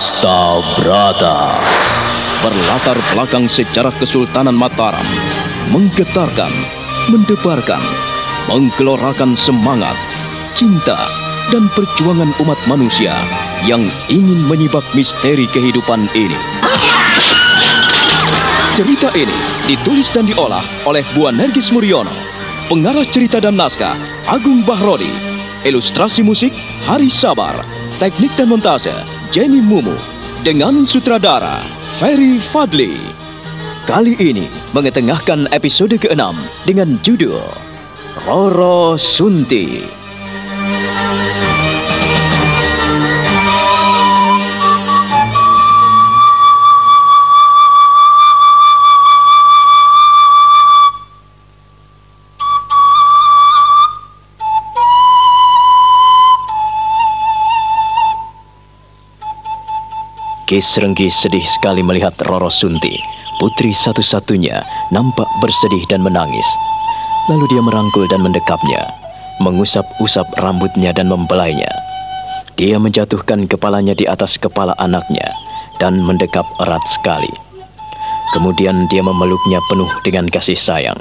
Hasta Brata berlatar belakang sejarah Kesultanan Mataram menggetarkan, mendebarkan, menggelorakan semangat, cinta, dan perjuangan umat manusia yang ingin menyibak misteri kehidupan ini. Cerita ini ditulis dan diolah oleh Bu Nergis Muriono, pengarah cerita dan naskah Agung Bahrodi, ilustrasi musik Hari Sabar, teknik dan montase Jenny Mumu, dengan sutradara Ferry Fadli. Kali ini mengetengahkan episode ke-6 dengan judul Roro Sunti. Ki Renggi sedih sekali melihat Roro Sunti, putri satu-satunya, nampak bersedih dan menangis. Lalu dia merangkul dan mendekapnya, mengusap-usap rambutnya dan membelainya. Dia menjatuhkan kepalanya di atas kepala anaknya dan mendekap erat sekali. Kemudian dia memeluknya penuh dengan kasih sayang.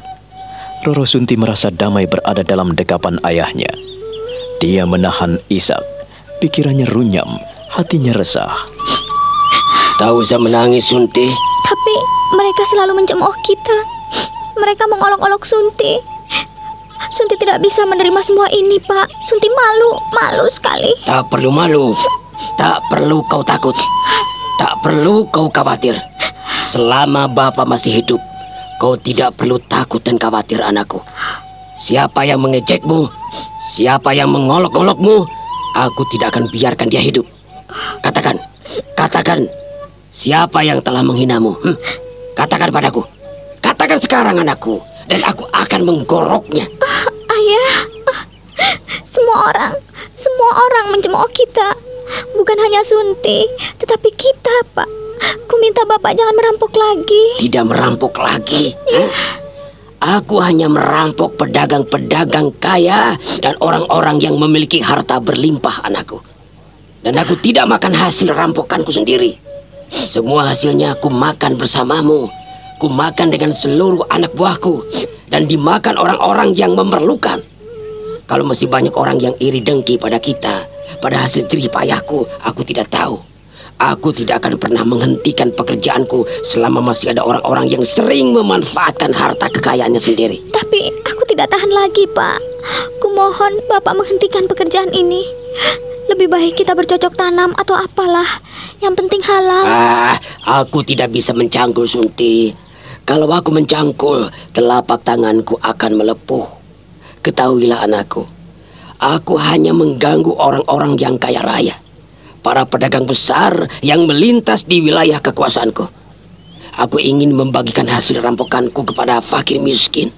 Roro Sunti merasa damai berada dalam dekapan ayahnya. Dia menahan isak, pikirannya runyam, hatinya resah. Tak usah menangis, Sunti. Tapi mereka selalu mencemooh kita. Mereka mengolok-olok Sunti. Sunti tidak bisa menerima semua ini, Pak. Sunti malu, malu sekali. Tak perlu malu. Tak perlu kau takut. Tak perlu kau khawatir. Selama Bapak masih hidup, kau tidak perlu takut dan khawatir anakku. Siapa yang mengejekmu, siapa yang mengolok-olokmu, aku tidak akan biarkan dia hidup. Katakan, katakan Siapa yang telah menghinamu? Hmm? Katakan padaku. Katakan sekarang anakku. Dan aku akan menggoroknya. Uh, ayah, uh, semua orang, semua orang mencemooh kita. Bukan hanya Sunti, tetapi kita, Pak. Ku minta Bapak jangan merampok lagi. Tidak merampok lagi? Ya. Aku hanya merampok pedagang-pedagang kaya dan orang-orang yang memiliki harta berlimpah anakku. Dan aku tidak makan hasil rampokanku sendiri. Semua hasilnya aku makan bersamamu. Ku makan dengan seluruh anak buahku dan dimakan orang-orang yang memerlukan. Kalau masih banyak orang yang iri dengki pada kita, pada hasil jerih payahku, aku tidak tahu. Aku tidak akan pernah menghentikan pekerjaanku selama masih ada orang-orang yang sering memanfaatkan harta kekayaannya sendiri. Tapi aku tidak tahan lagi, Pak. Kumohon Bapak menghentikan pekerjaan ini. Lebih baik kita bercocok tanam atau apalah. Yang penting halal. Ah, aku tidak bisa mencangkul Sunti. Kalau aku mencangkul, telapak tanganku akan melepuh. Ketahuilah anakku, aku hanya mengganggu orang-orang yang kaya raya. Para pedagang besar yang melintas di wilayah kekuasaanku. Aku ingin membagikan hasil rampokanku kepada fakir miskin.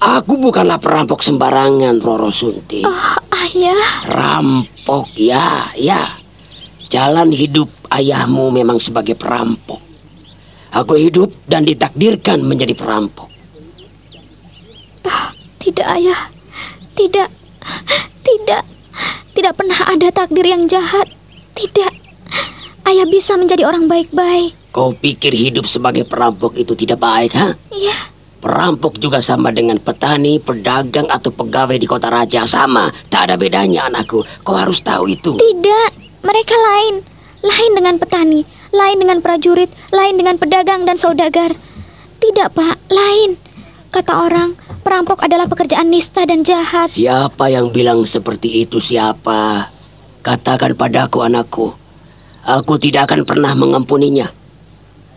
Aku bukanlah perampok sembarangan, Roro Sunti. Oh, ayah. Rampok, ya, ya. Jalan hidup ayahmu memang sebagai perampok. Aku hidup dan ditakdirkan menjadi perampok. Oh, tidak, ayah. Tidak. Tidak. Tidak pernah ada takdir yang jahat. Tidak. Ayah bisa menjadi orang baik-baik. Kau pikir hidup sebagai perampok itu tidak baik, ha? Iya. Perampok juga sama dengan petani, pedagang, atau pegawai di kota raja. Sama, tak ada bedanya anakku. Kau harus tahu itu. Tidak, mereka lain. Lain dengan petani, lain dengan prajurit, lain dengan pedagang dan saudagar. Tidak, Pak, lain. Kata orang, perampok adalah pekerjaan nista dan jahat. Siapa yang bilang seperti itu siapa? Katakan padaku anakku. Aku tidak akan pernah mengampuninya.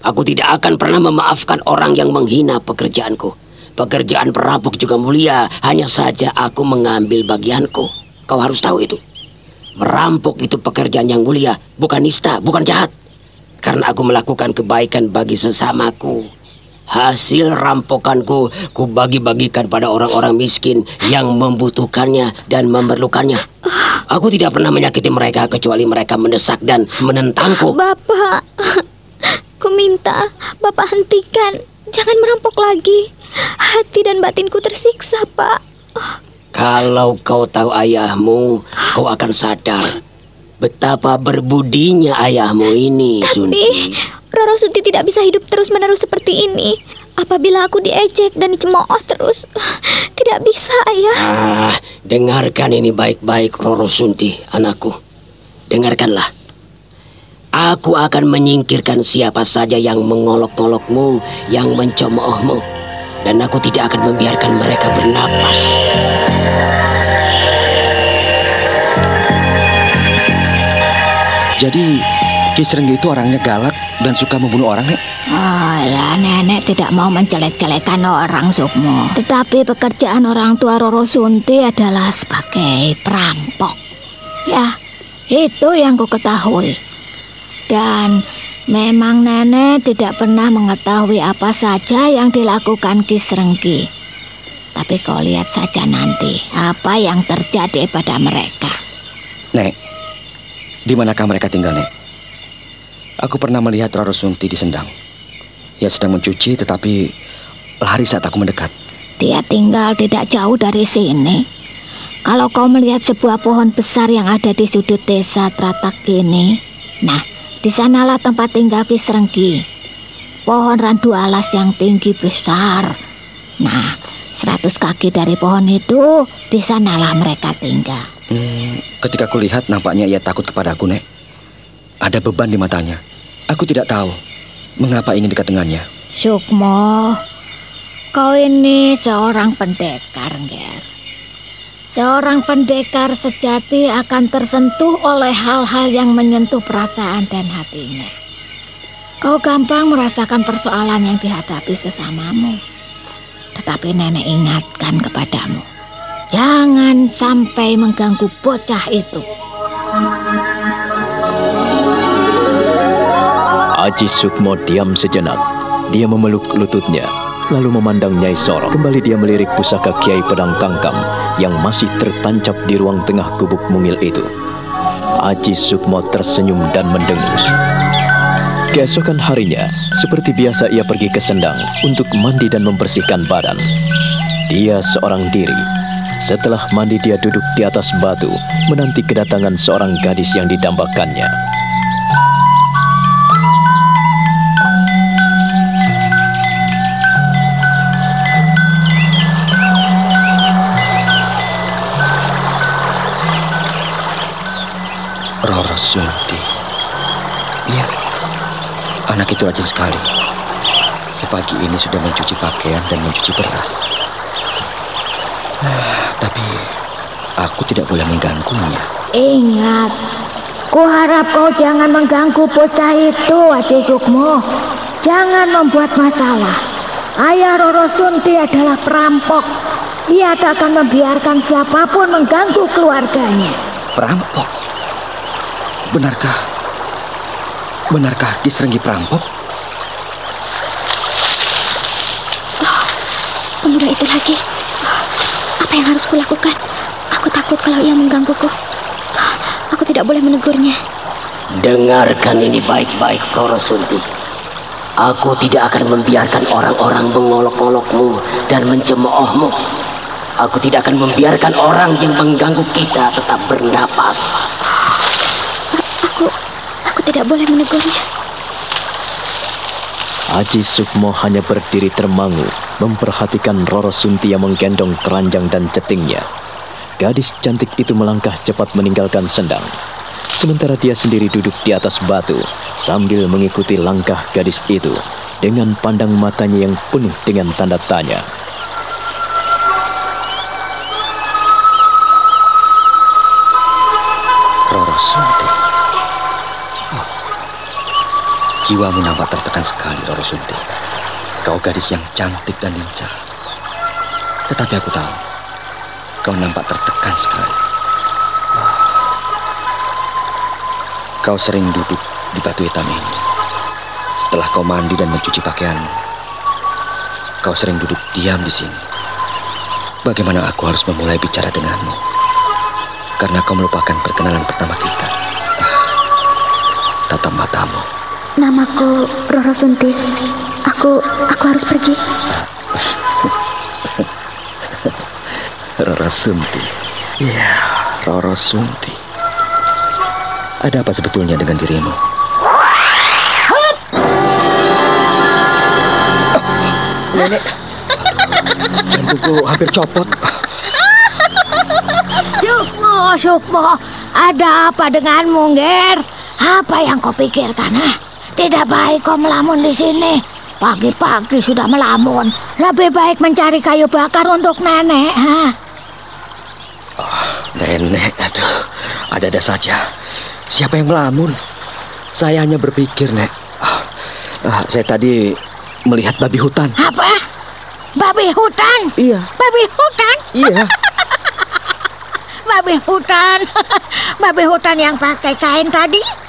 Aku tidak akan pernah memaafkan orang yang menghina pekerjaanku. Pekerjaan perampok juga mulia, hanya saja aku mengambil bagianku. Kau harus tahu itu. Merampok itu pekerjaan yang mulia, bukan nista, bukan jahat. Karena aku melakukan kebaikan bagi sesamaku. Hasil rampokanku ku bagi-bagikan pada orang-orang miskin yang membutuhkannya dan memerlukannya. Aku tidak pernah menyakiti mereka kecuali mereka mendesak dan menentangku. Bapak, Ku minta Bapak hentikan. Jangan merampok lagi. Hati dan batinku tersiksa, Pak. Oh. Kalau kau tahu ayahmu, kau akan sadar betapa berbudinya ayahmu ini, Tapi Sunti. Roro Sunti tidak bisa hidup terus-menerus seperti ini. Apabila aku diejek dan dicemooh terus, tidak bisa, Ayah. Ah, dengarkan ini baik-baik, Roro Sunti, anakku. Dengarkanlah. Aku akan menyingkirkan siapa saja yang mengolok-olokmu, yang mencemoohmu. Dan aku tidak akan membiarkan mereka bernapas. Jadi Ki Serenggi itu orangnya galak dan suka membunuh orang, Nek? Oh ya, nenek tidak mau menjelek-jelekan orang Sukmo. Tetapi pekerjaan orang tua Roro Sunti adalah sebagai perampok. Ya, itu yang ku ketahui. Dan memang nenek tidak pernah mengetahui apa saja yang dilakukan Ki Serenggi. Tapi kau lihat saja nanti apa yang terjadi pada mereka. Nek, di manakah mereka tinggal, Nek? Aku pernah melihat Roro Sunti di Sendang. Ia sedang mencuci tetapi lari saat aku mendekat. Dia tinggal tidak jauh dari sini. Kalau kau melihat sebuah pohon besar yang ada di sudut desa Tratak ini, nah, di sanalah tempat tinggal Ki Serenggi. Pohon randu alas yang tinggi besar. Nah, seratus kaki dari pohon itu, di sanalah mereka tinggal. Hmm, ketika aku lihat nampaknya ia takut kepadaku, Nek. Ada beban di matanya. Aku tidak tahu mengapa ingin dekat dengannya. Sukmo, kau ini seorang pendekar, Nger. Seorang pendekar sejati akan tersentuh oleh hal-hal yang menyentuh perasaan dan hatinya. Kau gampang merasakan persoalan yang dihadapi sesamamu. Tetapi nenek ingatkan kepadamu, jangan sampai mengganggu bocah itu. Aji Sukmo diam sejenak. Dia memeluk lututnya, lalu memandang Nyai Soro. Kembali dia melirik pusaka Kiai Pedang Kangkam yang masih tertancap di ruang tengah gubuk mungil itu. Aji Sukmo tersenyum dan mendengus. Keesokan harinya, seperti biasa ia pergi ke Sendang untuk mandi dan membersihkan badan. Dia seorang diri. Setelah mandi dia duduk di atas batu, menanti kedatangan seorang gadis yang didambakannya. Roro Sunti. Iya, anak itu rajin sekali. Sepagi ini sudah mencuci pakaian dan mencuci beras. Ah, tapi aku tidak boleh mengganggunya. Ingat, ku harap kau jangan mengganggu bocah itu, Aji Sukmo. Jangan membuat masalah. Ayah Roro Sunti adalah perampok. Ia tak akan membiarkan siapa pun mengganggu keluarganya. Perampok? Benarkah? Benarkah Ki Serenggi perampok? Pemuda itu lagi. Apa yang harus kulakukan? Aku takut kalau ia menggangguku. Aku tidak boleh menegurnya. Dengarkan ini baik-baik, Roro Sunti. Aku tidak akan membiarkan orang-orang mengolok-olokmu dan mencemoohmu. Aku tidak akan membiarkan orang yang mengganggu kita tetap bernapas. Aku, tidak boleh menegurnya. Aji Sukmo hanya berdiri termangu, memperhatikan Roro Sunti yang menggendong keranjang dan cetingnya. Gadis cantik itu melangkah cepat meninggalkan sendang. Sementara dia sendiri duduk di atas batu sambil mengikuti langkah gadis itu dengan pandang matanya yang penuh dengan tanda tanya. Roro Sunti. Jiwamu nampak tertekan sekali, Roro Sunti. Kau gadis yang cantik dan lincah. Tetapi aku tahu, kau nampak tertekan sekali. Kau sering duduk di batu hitam ini. Setelah kau mandi dan mencuci pakaianmu, kau sering duduk diam di sini. Bagaimana aku harus memulai bicara denganmu? Karena kau melupakan perkenalan pertama kita. Ah, tatap matamu. Namaku Roro Sunti. Aku, aku harus pergi. Roro Sunti. Iya, Roro Sunti. Ada apa sebetulnya dengan dirimu? Nenek, jantungku hampir copot. Sukmo, Sukmo, ada apa denganmu, Ger? Apa yang kau pikirkan, ha? Tidak baik kau melamun di sini. Pagi-pagi sudah melamun. Lebih baik mencari kayu bakar untuk nenek, ha? Nenek, aduh, ada-ada saja. Siapa yang melamun? Saya hanya berpikir, Nek. Ah, ah, saya tadi melihat babi hutan. Apa? Babi hutan? Iya, Babi hutan? iya. Babi hutan. Babi hutan yang pakai kain tadi.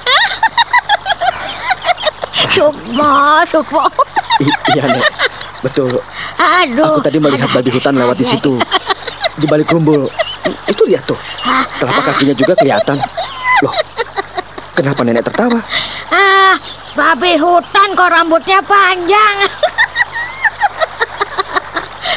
Sukmo, Sukmo. I- iya, Nek. Betul. Aduh. Aku tadi melihat babi hutan lewat di situ. Di balik rumbul. Itu lihat tuh. Telapak kakinya juga kelihatan. Loh, kenapa nenek tertawa? Ah, babi hutan kok rambutnya panjang.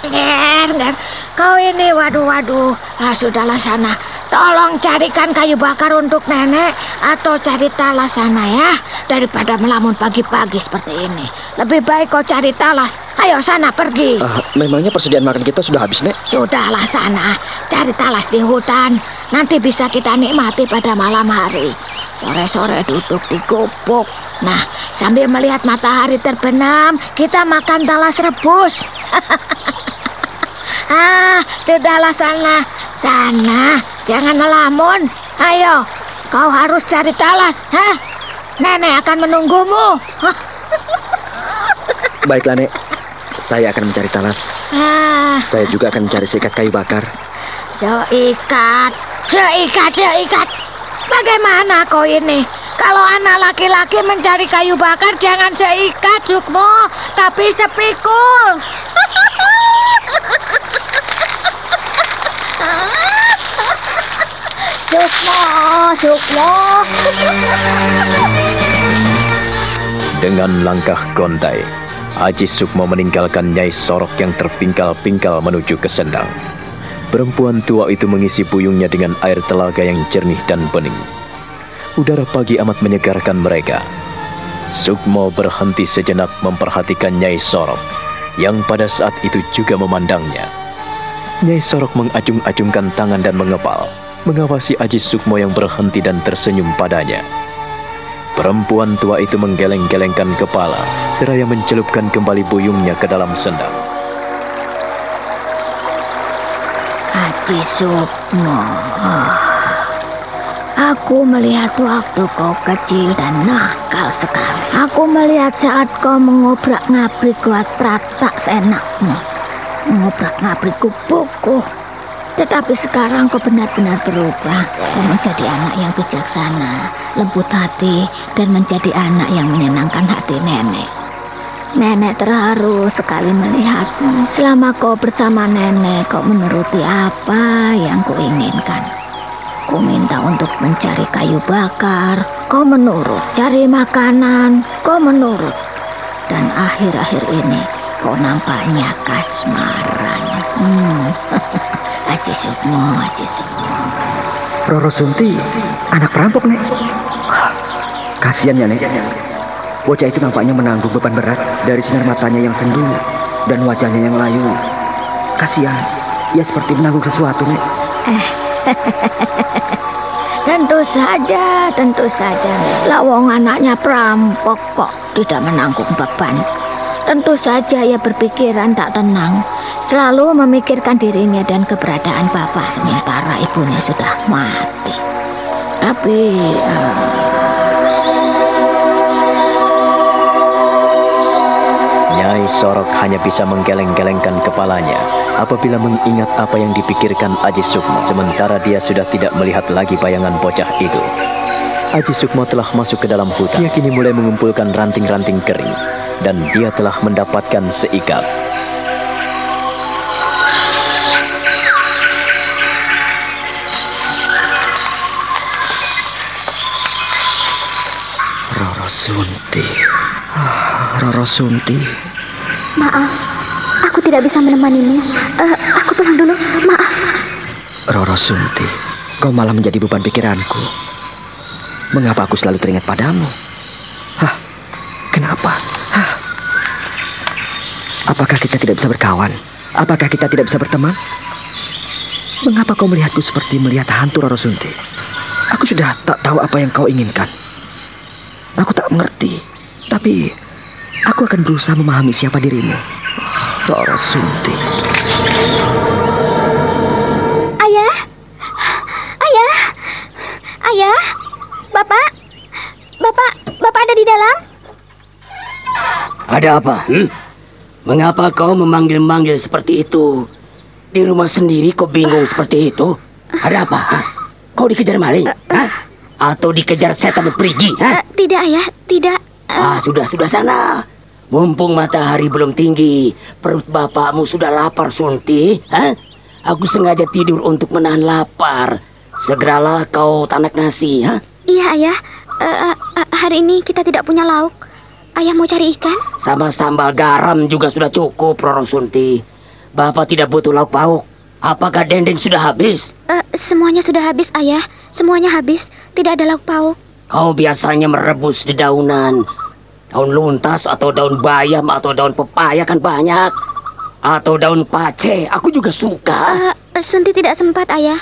Nger, nger. Kau ini, waduh, waduh. Ah, sudahlah sana. Tolong carikan kayu bakar untuk nenek atau cari talas sana ya. Daripada melamun pagi-pagi seperti ini. Lebih baik kau cari talas. Ayo sana pergi. Ah, memangnya persediaan makan kita sudah habis, Nek? Sudahlah sana, cari talas di hutan. Nanti bisa kita nikmati pada malam hari. Sore-sore duduk di gubuk. Nah, sambil melihat matahari terbenam, kita makan talas rebus. ah, sudahlah sana. Sana, jangan melamun. Ayo, kau harus cari talas. Hah? Nenek akan menunggumu. Baiklah, Nek. Saya akan mencari talas. Ah, Saya juga akan mencari seikat kayu bakar. Seikat, seikat, seikat. Bagaimana kau ini? Kalau anak laki-laki mencari kayu bakar jangan seikat, Sukmo, tapi sepikul. Sukmo, Sukmo. Dengan langkah gontai, Aji Sukmo meninggalkan Nyai Sorok yang terpingkal-pingkal menuju ke sendang. Perempuan tua itu mengisi puyungnya dengan air telaga yang jernih dan bening. Udara pagi amat menyegarkan mereka. Sukmo berhenti sejenak memperhatikan Nyai Sorok, yang pada saat itu juga memandangnya. Nyai Sorok mengacung-acungkan tangan dan mengepal, mengawasi Aji Sukmo yang berhenti dan tersenyum padanya. Perempuan tua itu menggeleng-gelengkan kepala, seraya mencelupkan kembali buyungnya ke dalam sendang. Haji Sukmo. Aku melihat waktu kau kecil dan nakal sekali. Aku melihat saat kau mengobrak-ngabrik kuat pratak seenakmu. Mengobrak-ngabrik gubukku. Tetapi sekarang kau benar-benar berubah. Kau menjadi anak yang bijaksana, lembut hati, dan menjadi anak yang menyenangkan hati nenek. Nenek terharu sekali melihatmu. Selama kau bersama nenek, kau menuruti apa yang kau inginkan. Kau minta untuk mencari kayu bakar, kau menurut. Cari makanan, kau menurut. Dan akhir-akhir ini, kau nampaknya kasmaran. Hmm. Roro Sunti, anak perampok, Nek. Kasihan ya, Nek. Bocah itu nampaknya menanggung beban berat dari sinar matanya yang sendu dan wajahnya yang layu. Kasihan, ia seperti menanggung sesuatu, Nek. Tentu saja, tentu saja. Lawong anaknya perampok kok tidak menanggung beban. Tentu saja ia berpikiran tak tenang. Selalu memikirkan dirinya dan keberadaan bapak sementara ibunya sudah mati. Tapi eh, Nyai Sorok hanya bisa menggeleng-gelengkan kepalanya apabila mengingat apa yang dipikirkan Aji Sukmo, sementara dia sudah tidak melihat lagi bayangan bocah itu. Aji Sukmo telah masuk ke dalam hutan. Dia kini mulai mengumpulkan ranting-ranting kering, dan dia telah mendapatkan seikat. Sunti. Ah, Roro Sunti. Maaf, aku tidak bisa menemanimu. Eh, aku pulang dulu. Maaf. Roro Sunti. Kau malah menjadi beban pikiranku. Mengapa aku selalu teringat padamu? Hah? Kenapa? Hah? Apakah kita tidak bisa berkawan? Apakah kita tidak bisa berteman? Mengapa kau melihatku seperti melihat hantu Roro Sunti? Aku sudah tak tahu apa yang kau inginkan. Aku tak mengerti, tapi aku akan berusaha memahami siapa dirimu. Roro Sunti. Ayah? Ayah? Ayah? Bapak? Bapak? Bapak ada di dalam? Ada apa? Hmm? Mengapa kau memanggil-manggil seperti itu? Di rumah sendiri kau bingung seperti itu? Ada apa? Hah? Kau dikejar maling? Hah? Atau dikejar setan perigi? Hah? Eh, tidak, Ayah. Tidak. Eh, Ah, sudah, sudah sana. Mumpung matahari belum tinggi, perut bapakmu sudah lapar, Sunti. Hah? Aku sengaja tidur untuk menahan lapar. Segeralah kau tanak nasi, ha? iya, Ayah. Eh, hari ini kita tidak punya lauk. Ayah mau cari ikan? Sama sambal garam juga sudah cukup, Roro Sunti. Bapak tidak butuh lauk pauk. Apakah dendeng sudah habis? Eh, semuanya sudah habis, Ayah. Semuanya habis. Tidak ada lauk pauk. Kau biasanya merebus dedaunan. Daun luntas atau daun bayam atau daun pepaya kan banyak. Atau daun pace, aku juga suka. Eh, Sunti tidak sempat, Ayah.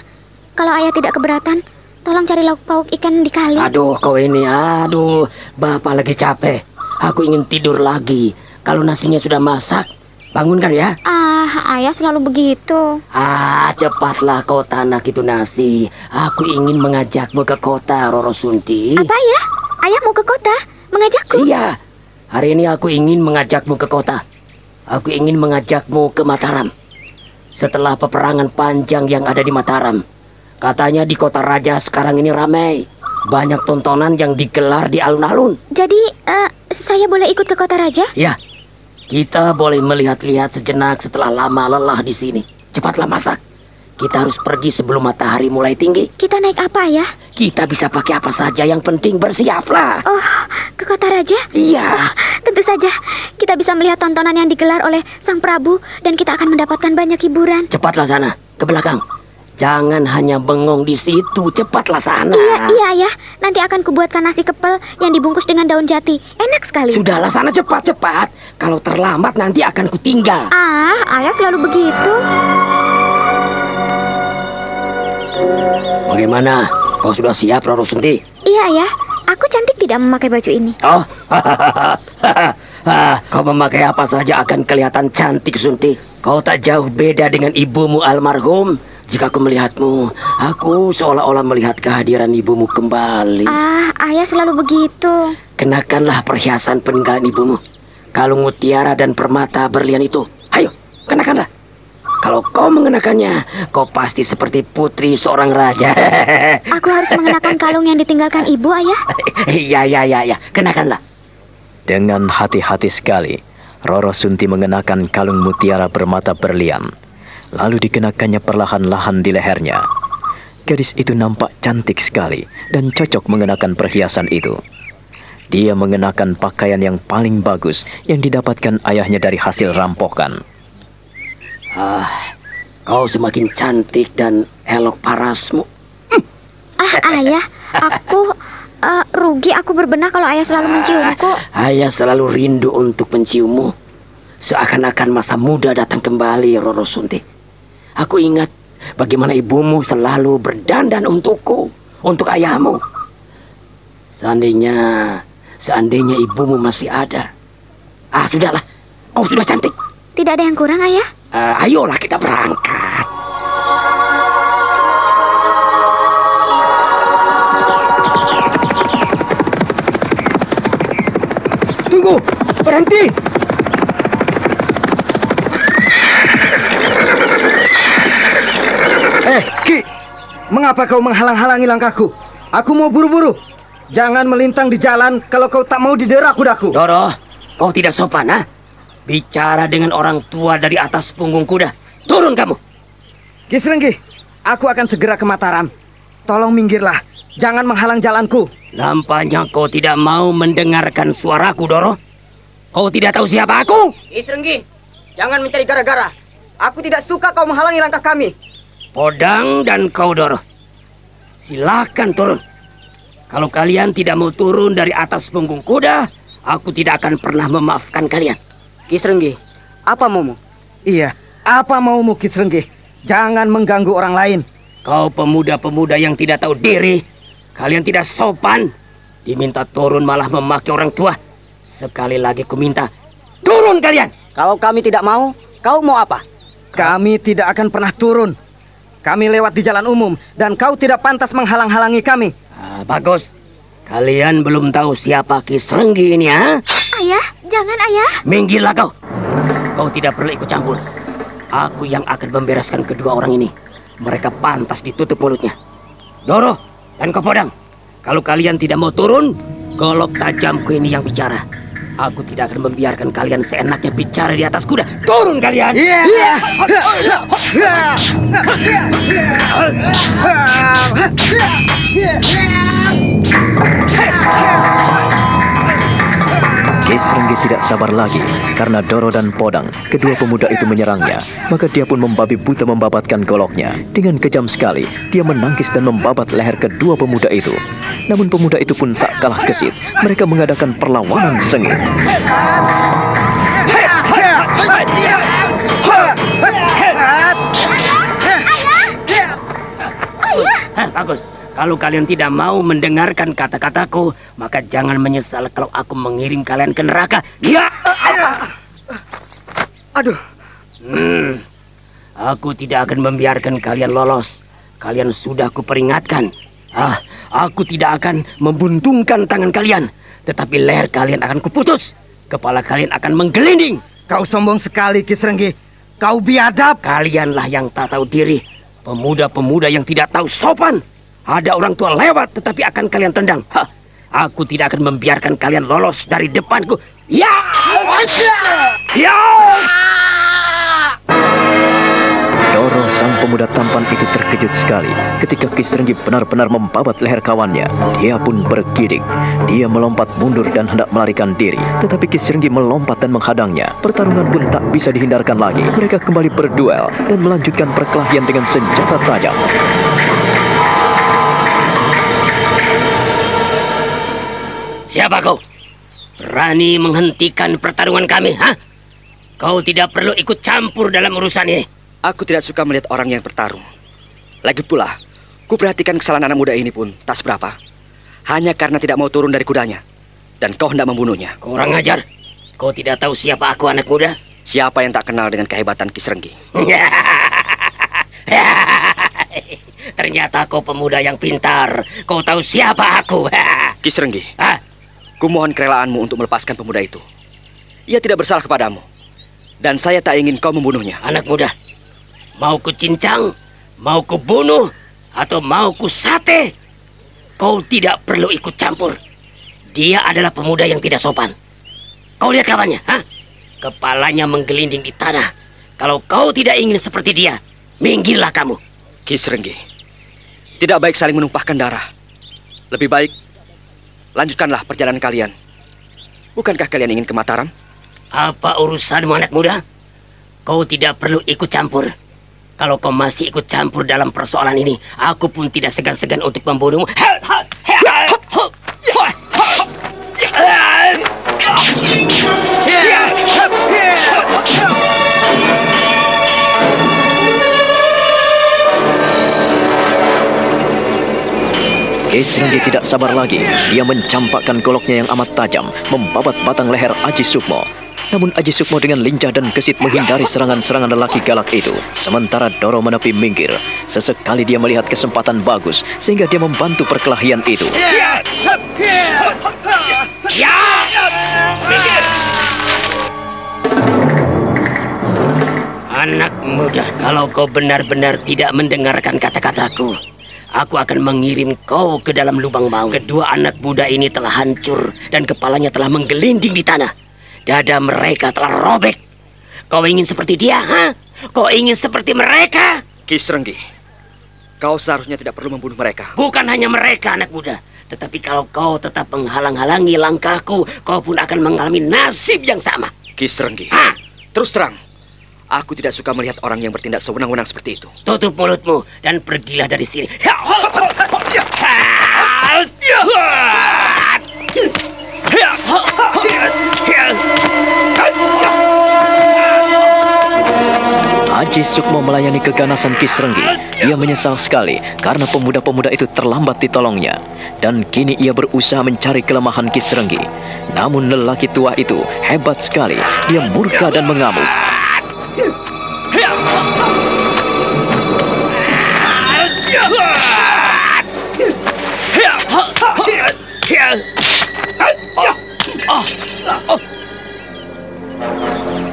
Kalau Ayah tidak keberatan, tolong cari lauk pauk ikan di kali. Aduh, kau ini, aduh. Bapak lagi capek. Aku ingin tidur lagi. Kalau nasinya sudah masak, bangunkan ya. Ah, Ayah selalu begitu. Ah, cepatlah kau tanak itu nasi. Aku ingin mengajakmu ke kota, Roro Sunti. Apa, Ayah? Ayah mau ke kota? Mengajakku? Iya, hari ini aku ingin mengajakmu ke kota. Aku ingin mengajakmu ke Mataram. Setelah peperangan panjang yang ada di Mataram, katanya di kota raja sekarang ini ramai. Banyak tontonan yang digelar di alun-alun. Jadi, eh, saya boleh ikut ke kota raja? Ya, kita boleh melihat-lihat sejenak setelah lama lelah di sini. Cepatlah masak. Kita harus pergi sebelum matahari mulai tinggi. Kita naik apa, Ayah? Kita bisa pakai apa saja, yang penting bersiaplah. Oh, ke kota raja? Iya. Tentu saja, kita bisa melihat tontonan yang digelar oleh Sang Prabu dan kita akan mendapatkan banyak hiburan. Cepatlah sana, ke belakang. Jangan hanya bengong di situ, cepatlah sana. Iya, iya, Ayah. Nanti akan kubuatkan nasi kepel yang dibungkus dengan daun jati. Enak sekali. Sudahlah sana cepat-cepat. Kalau terlambat nanti akan kutinggal. Ah, Ayah selalu begitu. Bagaimana? Kau sudah siap, Roro Sunti? Iya, Ayah. Aku cantik tidak memakai baju ini. Oh, kau memakai apa saja akan kelihatan cantik, Sunti. Kau tak jauh beda dengan ibumu almarhum. Jika aku melihatmu, aku seolah-olah melihat kehadiran ibumu kembali. Ah, Ayah selalu begitu. Kenakanlah perhiasan peninggalan ibumu. Kalung mutiara dan permata berlian itu. Ayo, kenakanlah. Kalau kau mengenakannya, kau pasti seperti putri seorang raja. Aku harus mengenakan kalung yang ditinggalkan ibu, Ayah. Iya, iya, iya, iya. Kenakanlah. Dengan hati-hati sekali, Roro Sunti mengenakan kalung mutiara bermata berlian. Lalu dikenakannya perlahan-lahan di lehernya. Gadis itu nampak cantik sekali dan cocok mengenakan perhiasan itu. Dia mengenakan pakaian yang paling bagus yang didapatkan ayahnya dari hasil rampokan. Ah, kau semakin cantik dan elok parasmu. Ah, Ayah, aku eh, rugi aku berbenah kalau Ayah selalu menciumku. Ayah selalu rindu untuk menciummu. Seakan-akan masa muda datang kembali, Roro Sunti. Aku ingat bagaimana ibumu selalu berdandan untukku, untuk ayahmu. Seandainya, seandainya ibumu masih ada. Ah, sudahlah. Kau sudah cantik. Tidak ada yang kurang, Ayah. Ah, ayolah kita berangkat. Tunggu, berhenti. Mengapa kau menghalang-halangi langkahku? Aku mau buru-buru. Jangan melintang di jalan kalau kau tak mau didera kudaku. Doro, kau tidak sopan, ha? Bicara dengan orang tua dari atas punggung kuda. Turun kamu. Ki Serenggi, aku akan segera ke Mataram. Tolong minggirlah, jangan menghalang jalanku. Nampaknya kau tidak mau mendengarkan suaraku, Doro. Kau tidak tahu siapa aku? Ki Serenggi, jangan mencari gara-gara. Aku tidak suka kau menghalangi langkah kami. Podang dan kau, Doro. Silakan turun. Kalau kalian tidak mau turun dari atas punggung kuda, aku tidak akan pernah memaafkan kalian. Kisrenggi, apa maumu? Iya, apa maumu Kisrenggi? Jangan mengganggu orang lain. Kau pemuda-pemuda yang tidak tahu diri, kalian tidak sopan. Diminta turun malah memaki orang tua. Sekali lagi ku minta, turun kalian. Kalau kami tidak mau, kau mau apa? Kami tidak akan pernah turun. Kami lewat di jalan umum dan kau tidak pantas menghalang-halangi kami. Ah, bagus. Kalian belum tahu siapa Kisrenggi ini, ha? Ayah, jangan ayah. Minggirlah kau. Kau tidak perlu ikut campur. Aku yang akan membereskan kedua orang ini. Mereka pantas ditutup mulutnya. Doro dan Kopodang, kalau kalian tidak mau turun, golok tajamku ini yang bicara. Aku tidak akan membiarkan kalian seenaknya bicara di atas kuda. Turun kalian! Iya. Kisrenggi tidak sabar lagi karena Doro dan Podang, kedua pemuda itu menyerangnya. Maka dia pun membabi buta membabatkan goloknya. Dengan kejam sekali, dia menangkis dan membabat leher kedua pemuda itu. Namun pemuda itu pun tak kalah gesit. Mereka mengadakan perlawanan sengit. Bagus. Kalau kalian tidak mau mendengarkan kata-kataku, maka jangan menyesal kalau aku mengirim kalian ke neraka. Ya! Aduh, Hmm, aku tidak akan membiarkan kalian lolos. Kalian sudah kuperingatkan. Ah, aku tidak akan membuntungkan tangan kalian, tetapi leher kalian akan kuputus. Kepala kalian akan menggelinding. kau sombong sekali Kisrenggi. Kau biadab. Kalianlah yang tak tahu diri, pemuda-pemuda yang tidak tahu sopan. Ada orang tua lewat, tetapi akan kalian tendang. Hah, aku tidak akan membiarkan kalian lolos dari depanku. Ya! Ya! Doro sang pemuda tampan itu terkejut sekali ketika Kisrenggi benar-benar membabat leher kawannya. Dia pun bergidik. Dia melompat mundur dan hendak melarikan diri. Tetapi Kisrenggi melompat dan menghadangnya. Pertarungan pun tak bisa dihindarkan lagi. Mereka kembali berduel dan melanjutkan perkelahian dengan senjata tajam. Siapa kau? Berani menghentikan pertarungan kami, ha? Kau tidak perlu ikut campur dalam urusan ini. Aku tidak suka melihat orang yang bertarung. Lagi pula, ku perhatikan kesalahan anak muda ini pun tak seberapa. Hanya karena tidak mau turun dari kudanya. Dan kau hendak membunuhnya. Kurang ajar. Kau tidak tahu siapa aku anak muda? Siapa yang tak kenal dengan kehebatan Kisrenggi? Ternyata kau pemuda yang pintar. Kau tahu siapa aku. Kisrenggi, Hah? Ku mohon kerelaanmu untuk melepaskan pemuda itu. Ia tidak bersalah kepadamu. Dan saya tak ingin kau membunuhnya. Anak muda, mau ku cincang, mau ku bunuh, atau mau ku sate, kau tidak perlu ikut campur. Dia adalah pemuda yang tidak sopan. Kau lihat kawannya, ha? Kepalanya menggelinding di tanah. Kalau kau tidak ingin seperti dia, minggirlah kamu. Kisrenggi, tidak baik saling menumpahkan darah. Lebih baik, lanjutkanlah perjalanan kalian. Bukankah kalian ingin ke Mataram? Apa urusanmu anak muda? Kau tidak perlu ikut campur. Kalau kau masih ikut campur dalam persoalan ini, aku pun tidak segan-segan untuk membunuhmu. Kisrenggi tidak sabar lagi. Dia mencampakkan goloknya yang amat tajam, membabat batang leher Aji Sukmo. Namun Aji Sukmo dengan lincah dan gesit menghindari serangan-serangan lelaki galak itu. Sementara Doro menepi minggir. Sesekali dia melihat kesempatan bagus, sehingga dia membantu perkelahian itu. Anak muda, kalau kau benar-benar tidak mendengarkan kata-kataku, aku akan mengirim kau ke dalam lubang maut. Kedua anak muda ini telah hancur dan kepalanya telah menggelinding di tanah. Dada mereka telah robek. Kau ingin seperti dia, ha? Kau ingin seperti mereka? Kisrenggi, kau seharusnya tidak perlu membunuh mereka. Bukan hanya mereka, anak muda. Tetapi kalau kau tetap menghalang-halangi langkahku, kau pun akan mengalami nasib yang sama. Kisrenggi, Ha? terus terang, aku tidak suka melihat orang yang bertindak sewenang-wenang seperti itu. Tutup mulutmu dan pergilah dari sini. Haji Sukmo melayani keganasan Kisrenggi. Ia menyesal sekali karena pemuda-pemuda itu terlambat ditolongnya. Dan kini ia berusaha mencari kelemahan Kisrenggi. Namun lelaki tua itu hebat sekali. Dia murka dan mengamuk.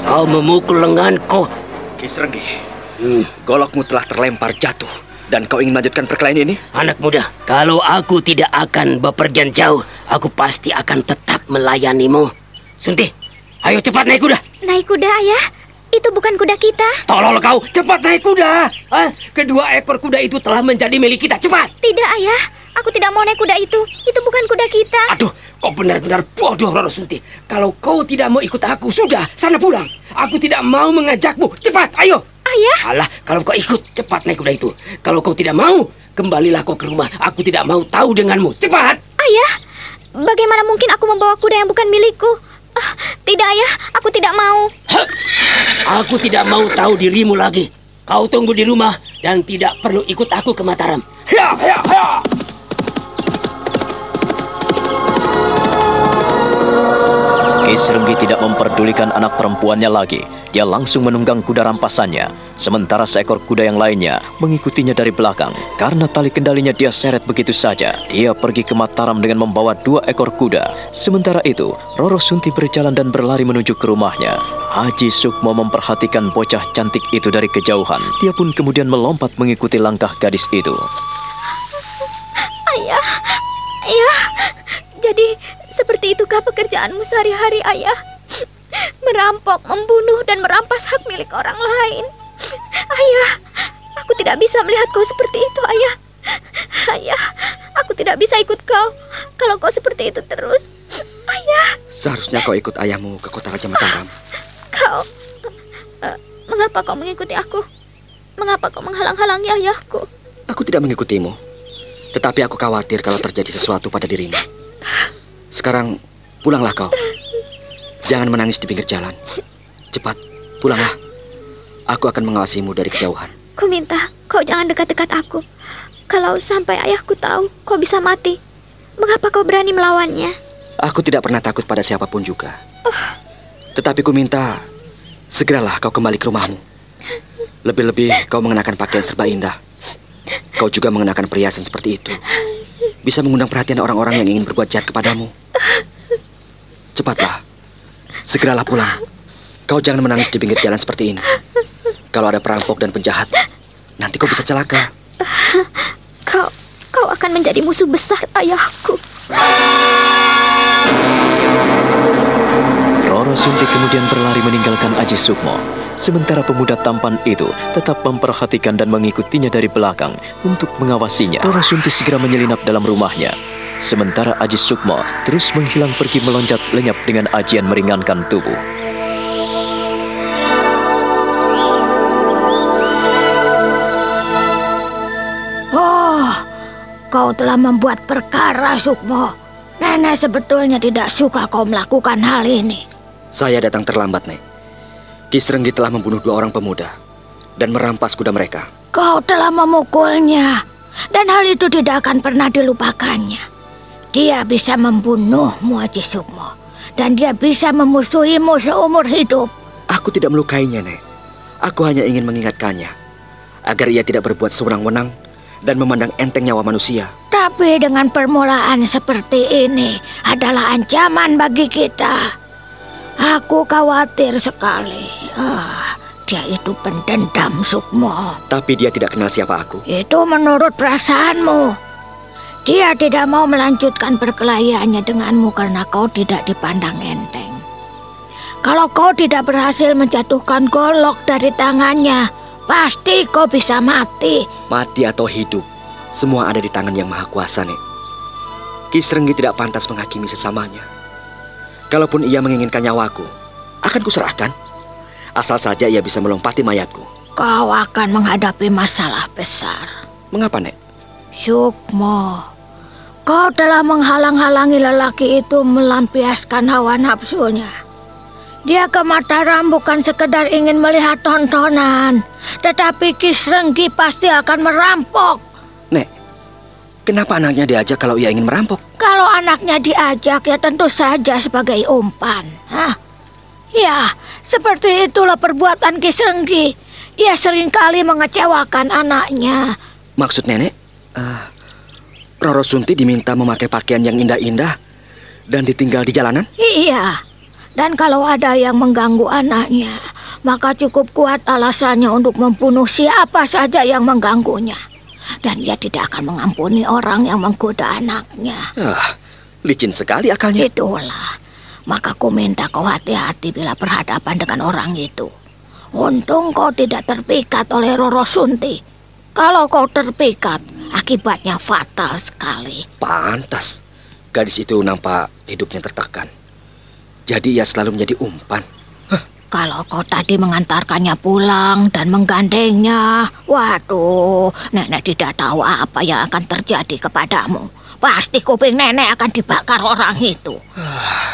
Kau memukul lenganku. Kisrenggi, Hmm, golokmu telah terlempar jatuh. Dan kau ingin melanjutkan perkelahian ini? anak muda, kalau aku tidak akan bepergian jauh, aku pasti akan tetap melayanimu. Sunti, ayo cepat naik kuda. Naik kuda, ayah. Itu bukan kuda kita. Tolol kau, cepat naik kuda. Hah? Kedua ekor kuda itu telah menjadi milik kita. Cepat. Tidak, ayah. Aku tidak mau naik kuda itu. Itu bukan kuda kita. Aduh, kau benar-benar bodoh, Roro Sunti. Kalau kau tidak mau ikut aku, sudah, sana pulang. Aku tidak mau mengajakmu. Cepat, ayo. Ayah, Alah, kalau kau ikut, cepat naik kuda itu. Kalau kau tidak mau, kembalilah kau ke rumah. Aku tidak mau tahu denganmu. Cepat. ayah. Bagaimana mungkin aku membawa kuda yang bukan milikku? Ah, tidak, ayah. Aku tidak mau. Aku tidak mau tahu dirimu lagi. Kau tunggu di rumah dan tidak perlu ikut aku ke Mataram. Kisrenggi tidak memperdulikan anak perempuannya lagi. Dia langsung menunggang kuda rampasannya. Sementara seekor kuda yang lainnya mengikutinya dari belakang. Karena tali kendalinya dia seret begitu saja. Dia pergi ke Mataram dengan membawa dua ekor kuda. Sementara itu, Roro Sunti berjalan dan berlari menuju ke rumahnya. Haji Sukmo memperhatikan bocah cantik itu dari kejauhan. Dia pun kemudian melompat mengikuti langkah gadis itu. Ayah, ayah. Jadi, seperti itukah pekerjaanmu sehari-hari, ayah? Merampok, membunuh, dan merampas hak milik orang lain. Ayah, aku tidak bisa melihat kau seperti itu, ayah. Ayah, aku tidak bisa ikut kau kalau kau seperti itu terus. Ayah, Seharusnya kau ikut ayahmu ke kota Raja Mataram. kau... Eh, mengapa kau mengikuti aku? Mengapa kau menghalang-halangi ayahku? Aku tidak mengikutimu. Tetapi aku khawatir kalau terjadi sesuatu pada dirimu. Sekarang pulanglah kau. Jangan menangis di pinggir jalan. Cepat, pulanglah. Aku akan mengawasimu dari kejauhan. Ku minta kau jangan dekat-dekat aku. Kalau sampai ayahku tahu, kau bisa mati. Mengapa kau berani melawannya? Aku tidak pernah takut pada siapa pun juga. Tetapi ku minta segeralah kau kembali ke rumahmu. Lebih-lebih kau mengenakan pakaian serba indah. Kau juga mengenakan perhiasan seperti itu. Bisa mengundang perhatian orang-orang yang ingin berbuat jahat kepadamu. Cepatlah. Segeralah pulang. Kau jangan menangis di pinggir jalan seperti ini. Kalau ada perampok dan penjahat, nanti kau bisa celaka. Kau kau akan menjadi musuh besar ayahku. Roro Sunti kemudian berlari meninggalkan Aji Sukmo. Sementara pemuda tampan itu tetap memperhatikan dan mengikutinya dari belakang untuk mengawasinya. Roro Sunti segera menyelinap dalam rumahnya. Sementara Aji Sukmo terus menghilang pergi meloncat lenyap dengan ajian meringankan tubuh. Oh, kau telah membuat perkara, Sukmo. Nenek sebetulnya tidak suka kau melakukan hal ini. Saya datang terlambat, Nek. Kisrenggi telah membunuh dua orang pemuda dan merampas kuda mereka. Kau telah memukulnya, dan hal itu tidak akan pernah dilupakannya. Dia bisa membunuhmu, Haji Sukmo, dan dia bisa memusuhimu seumur hidup. Aku tidak melukainya, Nek. Aku hanya ingin mengingatkannya agar ia tidak berbuat sewenang-wenang dan memandang enteng nyawa manusia. Tapi dengan permulaan seperti ini adalah ancaman bagi kita. Aku khawatir sekali. Ah, dia itu pendendam Sukmo. Tapi dia tidak kenal siapa aku. Itu menurut perasaanmu. Dia tidak mau melanjutkan perkelahiannya denganmu karena kau tidak dipandang enteng. Kalau kau tidak berhasil menjatuhkan golok dari tangannya, pasti kau bisa mati. Mati atau hidup, semua ada di tangan yang maha kuasa, Nek. Kisrenggi tidak pantas menghakimi sesamanya. Kalaupun ia menginginkan nyawaku, akan kuserahkan. Asal saja ia bisa melompati mayatku. Kau akan menghadapi masalah besar. Mengapa, Nek? Sukmo, Kau telah menghalang-halangi lelaki itu melampiaskan hawa nafsunya. Dia ke Mataram bukan sekedar ingin melihat tontonan, tetapi Kisrenggi pasti akan merampok. Kenapa anaknya diajak kalau ia ingin merampok? Kalau anaknya diajak ya tentu saja sebagai umpan. Hah? Ya, seperti itulah perbuatan Kisrenggi. Ia sering kali mengecewakan anaknya. Maksud nenek, uh, Roro Sunti diminta memakai pakaian yang indah-indah dan ditinggal di jalanan? Iya. Dan kalau ada yang mengganggu anaknya, maka cukup kuat alasannya untuk membunuh siapa saja yang mengganggunya. Dan dia tidak akan mengampuni orang yang menggoda anaknya. Ah, licin sekali akalnya. Itulah. Maka ku minta kau hati-hati bila berhadapan dengan orang itu. Untung kau tidak terpikat oleh Roro Sunti. Kalau kau terpikat, akibatnya fatal sekali. Pantas. Gadis itu nampak hidupnya tertekan. Jadi ia selalu menjadi umpan. Kalau kau tadi mengantarkannya pulang dan menggandengnya, waduh, nenek tidak tahu apa yang akan terjadi kepadamu. Pasti kuping nenek akan dibakar orang itu.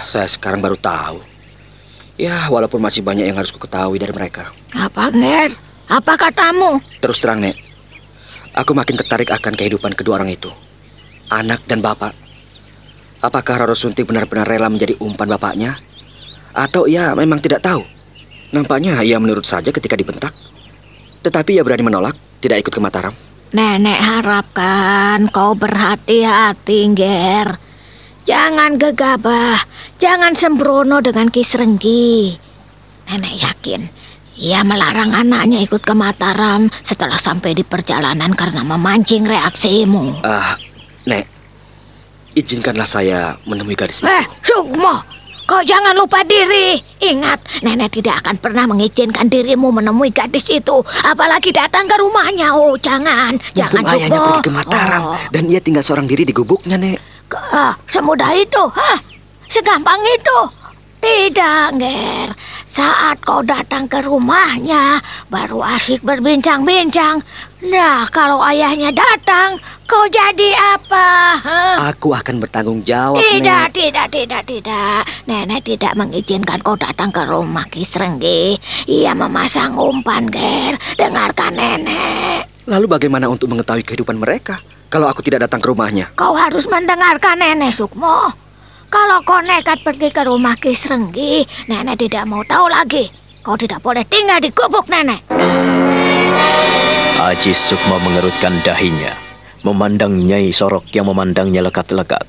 Saya sekarang baru tahu. Ya, walaupun masih banyak yang harus kuketahui dari mereka. Apa, Nger? Apa katamu? Terus terang, Nek. Aku makin tertarik akan kehidupan kedua orang itu. Anak dan bapak. Apakah Roro Sunti benar-benar rela menjadi umpan bapaknya? Atau ia memang tidak tahu? Nampaknya ia menurut saja ketika dibentak. Tetapi ia berani menolak, tidak ikut ke Mataram. Nenek harapkan kau berhati-hati, Ger. Jangan gegabah, jangan sembrono dengan Kisrenggi. Nenek yakin ia melarang anaknya ikut ke Mataram setelah sampai di perjalanan karena memancing reaksimu. Ah, Nek, izinkanlah saya menemui gadis itu. Eh, Sukmo, kau jangan lupa diri. Ingat, nenek tidak akan pernah mengizinkan dirimu menemui gadis itu, apalagi datang ke rumahnya. Oh, jangan, jangan Mumpung ayahnya pergi ke Mataram Oh. dan ia tinggal seorang diri di gubuknya, Nek. Ah, semudah itu, hah? Segampang itu? Tidak, Ger. Saat kau datang ke rumahnya, baru asik berbincang-bincang. Nah, kalau ayahnya datang, kau jadi apa? Hah? Aku akan bertanggung jawab, Tidak, Nek. tidak, tidak, tidak. Nenek tidak mengizinkan kau datang ke rumah Kisrenggi. Ia memasang umpan, Ger. Dengarkan nenek. Lalu bagaimana untuk mengetahui kehidupan mereka kalau aku tidak datang ke rumahnya? Kau harus mendengarkan nenek Sukmo. Kalau kau nekat pergi ke rumah Kisrenggi, nenek tidak mau tahu lagi. Kau tidak boleh tinggal di gubuk nenek. Aji Sukma mengerutkan dahinya, memandang Nyai Sorok yang memandangnya lekat-lekat.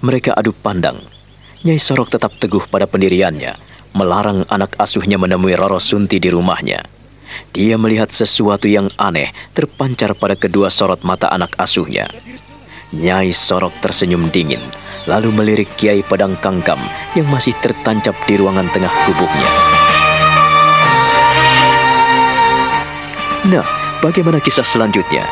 Mereka adu pandang. Nyai Sorok tetap teguh pada pendiriannya, melarang anak asuhnya menemui Roro Sunti di rumahnya. Dia melihat sesuatu yang aneh terpancar pada kedua sorot mata anak asuhnya. Nyai Sorok tersenyum dingin, lalu melirik Kiai Pedang Kangkam yang masih tertancap di ruangan tengah gubuknya. Nah, bagaimana kisah selanjutnya?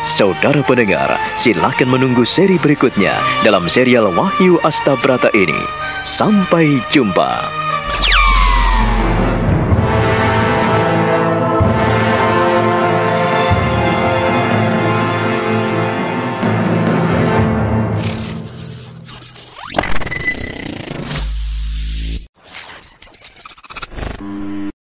Saudara pendengar, silakan menunggu seri berikutnya dalam serial Wahyu Astabrata ini. Sampai jumpa.